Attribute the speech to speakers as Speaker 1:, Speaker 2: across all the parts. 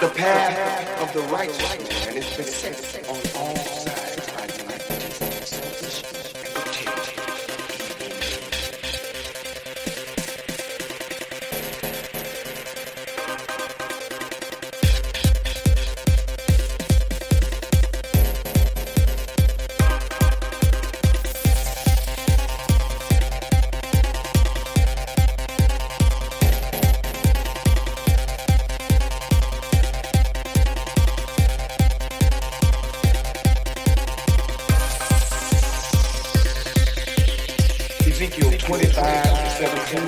Speaker 1: The path of the righteous man is beset on all Ezekiel 25, 17.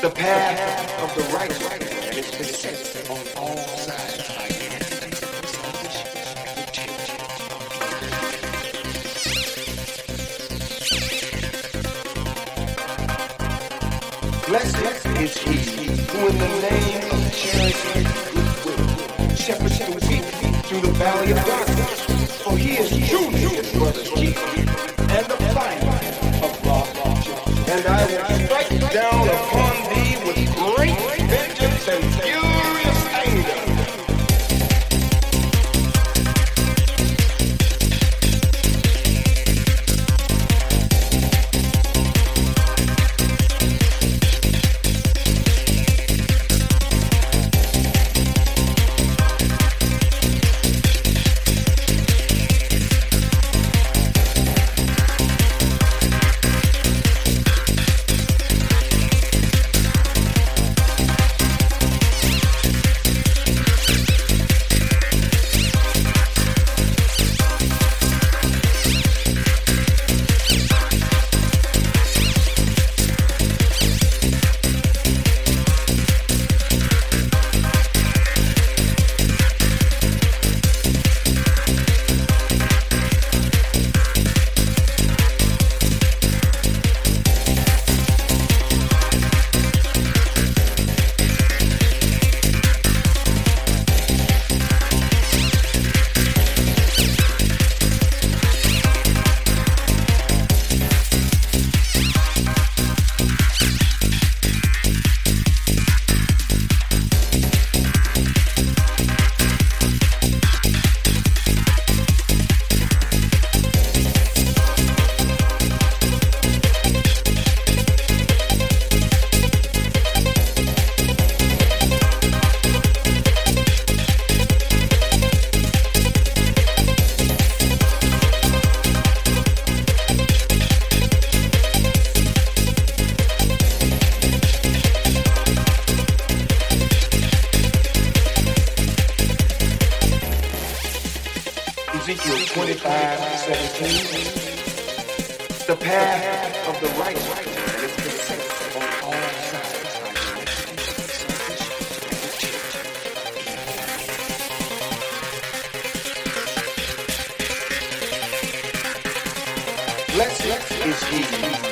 Speaker 1: The path of the righteous man is beset on all sides by and. Blessed is he who in the name of charity and goodwill shepherds the weak through the valley of darkness. For he is truly his brother's keeper aire. Ezekiel 25, 17. The path of the righteous is beset on all sides. Blessed is he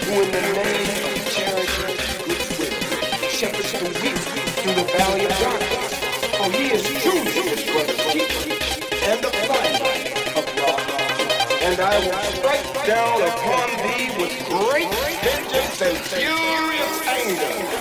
Speaker 1: who in the name of charity and goodwill shepherds the weak through the valley of darkness. For he is truly And I will strike down upon thee with great vengeance and furious anger.